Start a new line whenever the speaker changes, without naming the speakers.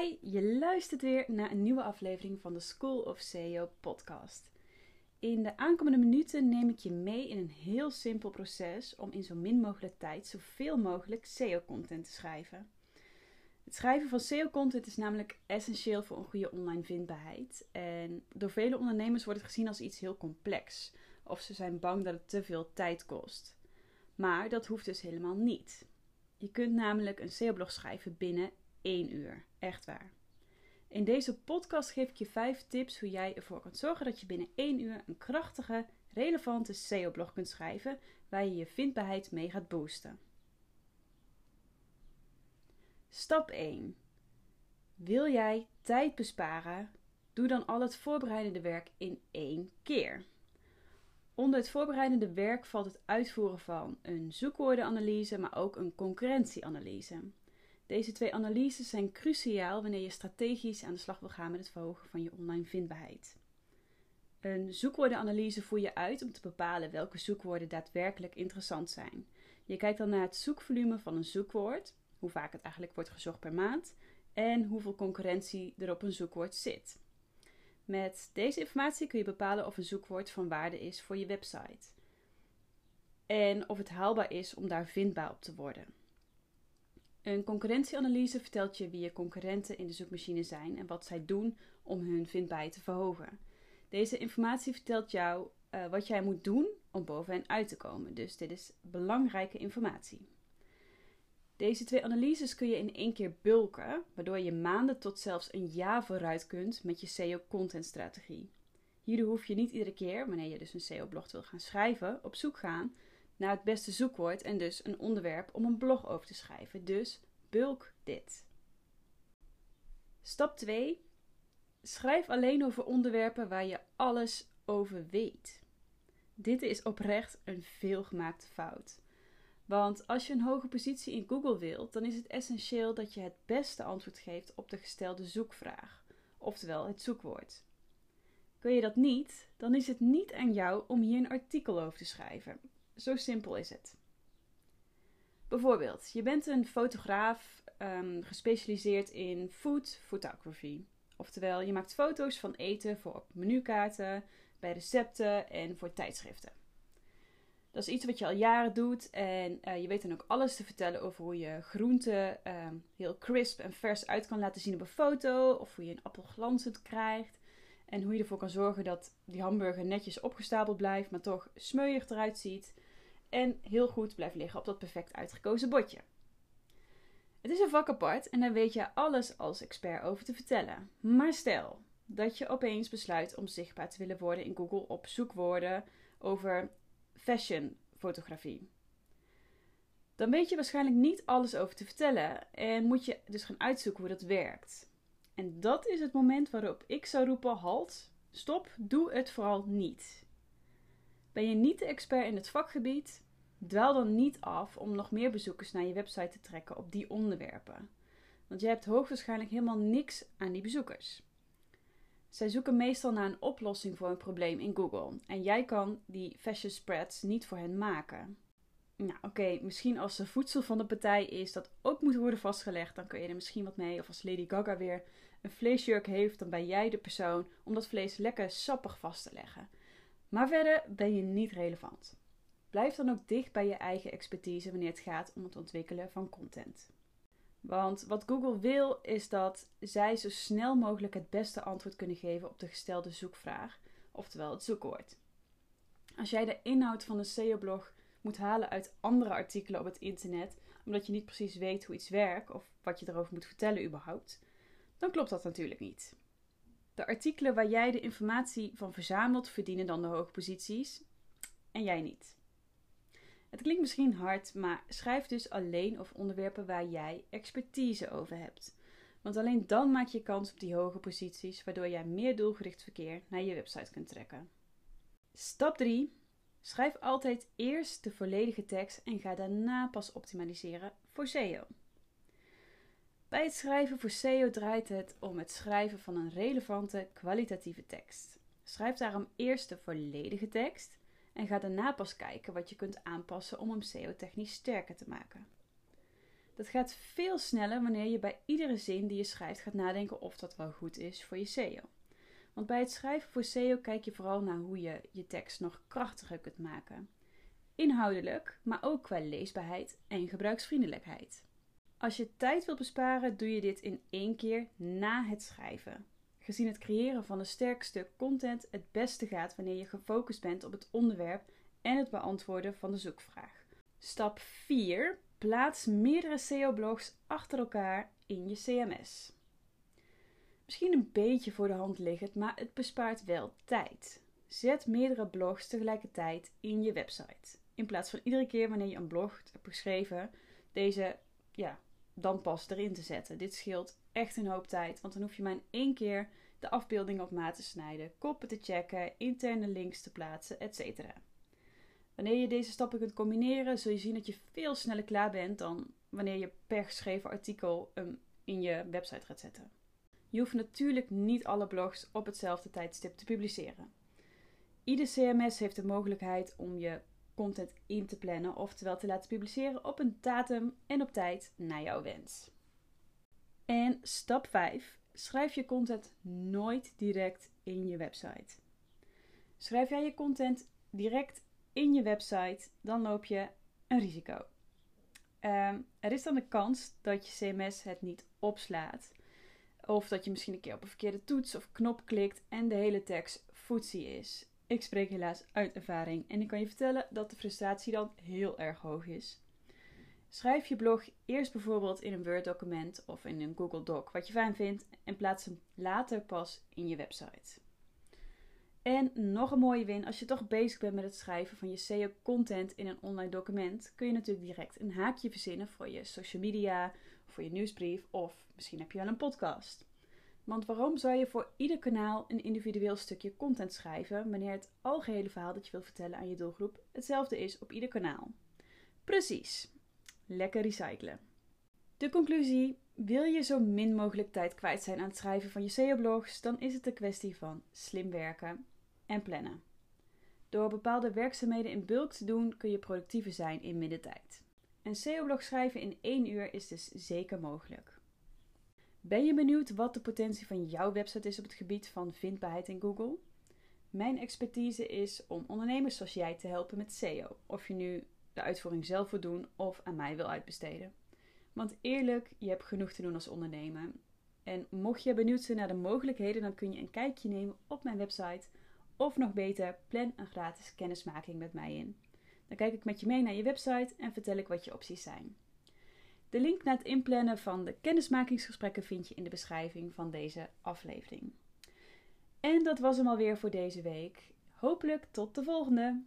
Hi, je luistert weer naar een nieuwe aflevering van de School of SEO podcast. In de aankomende minuten neem ik je mee in een heel simpel proces om in zo min mogelijk tijd zoveel mogelijk SEO-content te schrijven. Het schrijven van SEO-content is namelijk essentieel voor een goede online vindbaarheid. En door vele ondernemers wordt het gezien als iets heel complex, of ze zijn bang dat het te veel tijd kost. Maar dat hoeft dus helemaal niet. Je kunt namelijk een SEO-blog schrijven binnen 1 uur. Echt waar. In deze podcast geef ik je 5 tips hoe jij ervoor kunt zorgen dat je binnen 1 uur een krachtige, relevante SEO-blog kunt schrijven waar je je vindbaarheid mee gaat boosten. Stap 1. Wil jij tijd besparen? Doe dan al het voorbereidende werk in één keer. Onder het voorbereidende werk valt het uitvoeren van een zoekwoordenanalyse, maar ook een concurrentieanalyse. Deze twee analyses zijn cruciaal wanneer je strategisch aan de slag wil gaan met het verhogen van je online vindbaarheid. Een zoekwoordenanalyse voer je uit om te bepalen welke zoekwoorden daadwerkelijk interessant zijn. Je kijkt dan naar het zoekvolume van een zoekwoord, hoe vaak het eigenlijk wordt gezocht per maand en hoeveel concurrentie er op een zoekwoord zit. Met deze informatie kun je bepalen of een zoekwoord van waarde is voor je website en of het haalbaar is om daar vindbaar op te worden. Een concurrentieanalyse vertelt je wie je concurrenten in de zoekmachine zijn en wat zij doen om hun vindbaarheid te verhogen. Deze informatie vertelt jou uh, wat jij moet doen om boven hen uit te komen. Dus dit is belangrijke informatie. Deze twee analyses kun je in één keer bulken, waardoor je maanden tot zelfs een jaar vooruit kunt met je SEO-contentstrategie. Hierdoor hoef je niet iedere keer, wanneer je dus een SEO-blog wil gaan schrijven, op zoek gaan naar het beste zoekwoord en dus een onderwerp om een blog over te schrijven. Dus bulk dit. Stap 2. Schrijf alleen over onderwerpen waar je alles over weet. Dit is oprecht een veelgemaakte fout. Want als je een hoge positie in Google wilt, dan is het essentieel dat je het beste antwoord geeft op de gestelde zoekvraag, oftewel het zoekwoord. Kun je dat niet, dan is het niet aan jou om hier een artikel over te schrijven. Zo simpel is het. Bijvoorbeeld, je bent een fotograaf um, gespecialiseerd in food photography. Oftewel, je maakt foto's van eten voor op menukaarten, bij recepten en voor tijdschriften. Dat is iets wat je al jaren doet en uh, je weet dan ook alles te vertellen over hoe je groenten um, heel crisp en vers uit kan laten zien op een foto. Of hoe je een appel glanzend krijgt. En hoe je ervoor kan zorgen dat die hamburger netjes opgestapeld blijft, maar toch smeuig eruit ziet. En heel goed blijft liggen op dat perfect uitgekozen bordje. Het is een vak apart en daar weet je alles als expert over te vertellen. Maar stel dat je opeens besluit om zichtbaar te willen worden in Google op zoekwoorden over fashion fotografie. Dan weet je waarschijnlijk niet alles over te vertellen en moet je dus gaan uitzoeken hoe dat werkt. En dat is het moment waarop ik zou roepen: halt, stop, doe het vooral niet. Ben je niet de expert in het vakgebied? Dwaal dan niet af om nog meer bezoekers naar je website te trekken op die onderwerpen. Want je hebt hoogstwaarschijnlijk helemaal niks aan die bezoekers. Zij zoeken meestal naar een oplossing voor een probleem in Google. En jij kan die fashion spreads niet voor hen maken. Nou, oké, misschien als de voedsel van de partij is dat ook moet worden vastgelegd, dan kun je er misschien wat mee. Of als Lady Gaga weer een vleesjurk heeft, dan ben jij de persoon om dat vlees lekker sappig vast te leggen. Maar verder ben je niet relevant. Blijf dan ook dicht bij je eigen expertise wanneer het gaat om het ontwikkelen van content. Want wat Google wil is dat zij zo snel mogelijk het beste antwoord kunnen geven op de gestelde zoekvraag, oftewel het zoekwoord. Als jij de inhoud van een SEO-blog moet halen uit andere artikelen op het internet, omdat je niet precies weet hoe iets werkt of wat je erover moet vertellen überhaupt, dan klopt dat natuurlijk niet. De artikelen waar jij de informatie van verzamelt verdienen dan de hoge posities en jij niet. Het klinkt misschien hard, maar schrijf dus alleen over onderwerpen waar jij expertise over hebt. Want alleen dan maak je kans op die hoge posities, waardoor jij meer doelgericht verkeer naar je website kunt trekken. Stap 3. Schrijf altijd eerst de volledige tekst en ga daarna pas optimaliseren voor SEO. Bij het schrijven voor SEO draait het om het schrijven van een relevante, kwalitatieve tekst. Schrijf daarom eerst de volledige tekst en ga daarna pas kijken wat je kunt aanpassen om hem SEO-technisch sterker te maken. Dat gaat veel sneller wanneer je bij iedere zin die je schrijft gaat nadenken of dat wel goed is voor je SEO. Want bij het schrijven voor SEO kijk je vooral naar hoe je je tekst nog krachtiger kunt maken. Inhoudelijk, maar ook qua leesbaarheid en gebruiksvriendelijkheid. Als je tijd wilt besparen, doe je dit in één keer na het schrijven. Gezien het creëren van een sterk stuk content het beste gaat wanneer je gefocust bent op het onderwerp en het beantwoorden van de zoekvraag. Stap 4. Plaats meerdere SEO-blogs achter elkaar in je CMS. Misschien een beetje voor de hand liggend, maar het bespaart wel tijd. Zet meerdere blogs tegelijkertijd in je website. In plaats van iedere keer wanneer je een blog hebt geschreven, deze ja, dan pas erin te zetten. Dit scheelt echt een hoop tijd, want dan hoef je maar in één keer de afbeelding op maat te snijden, koppen te checken, interne links te plaatsen, etc. Wanneer je deze stappen kunt combineren, zul je zien dat je veel sneller klaar bent dan wanneer je per geschreven artikel hem in je website gaat zetten. Je hoeft natuurlijk niet alle blogs op hetzelfde tijdstip te publiceren. Ieder CMS heeft de mogelijkheid om je content in te plannen, oftewel te laten publiceren op een datum en op tijd naar jouw wens. En stap 5. Schrijf je content nooit direct in je website. Schrijf jij je content direct in je website, dan loop je een risico. Um, er is dan de kans dat je CMS het niet opslaat. Of dat je misschien een keer op een verkeerde toets of knop klikt en de hele tekst footsie is. Ik spreek helaas uit ervaring en ik kan je vertellen dat de frustratie dan heel erg hoog is. Schrijf je blog eerst bijvoorbeeld in een Word-document of in een Google Doc wat je fijn vindt en plaats hem later pas in je website. En nog een mooie win, als je toch bezig bent met het schrijven van je SEO-content in een online document, kun je natuurlijk direct een haakje verzinnen voor je social media, voor je nieuwsbrief of misschien heb je wel een podcast. Want waarom zou je voor ieder kanaal een individueel stukje content schrijven wanneer het algehele verhaal dat je wil vertellen aan je doelgroep hetzelfde is op ieder kanaal? Precies. Lekker recyclen. De conclusie: wil je zo min mogelijk tijd kwijt zijn aan het schrijven van je SEO-blogs, dan is het een kwestie van slim werken en plannen. Door bepaalde werkzaamheden in bulk te doen, kun je productiever zijn in minder tijd. Een SEO-blog schrijven in één uur is dus zeker mogelijk. Ben je benieuwd wat de potentie van jouw website is op het gebied van vindbaarheid in Google? Mijn expertise is om ondernemers zoals jij te helpen met SEO, of je nu de uitvoering zelf wil doen of aan mij wil uitbesteden. Want eerlijk, je hebt genoeg te doen als ondernemer. En mocht je benieuwd zijn naar de mogelijkheden, dan kun je een kijkje nemen op mijn website. Of nog beter, plan een gratis kennismaking met mij in. Dan kijk ik met je mee naar je website en vertel ik wat je opties zijn. De link naar het inplannen van de kennismakingsgesprekken vind je in de beschrijving van deze aflevering. En dat was hem alweer voor deze week. Hopelijk tot de volgende!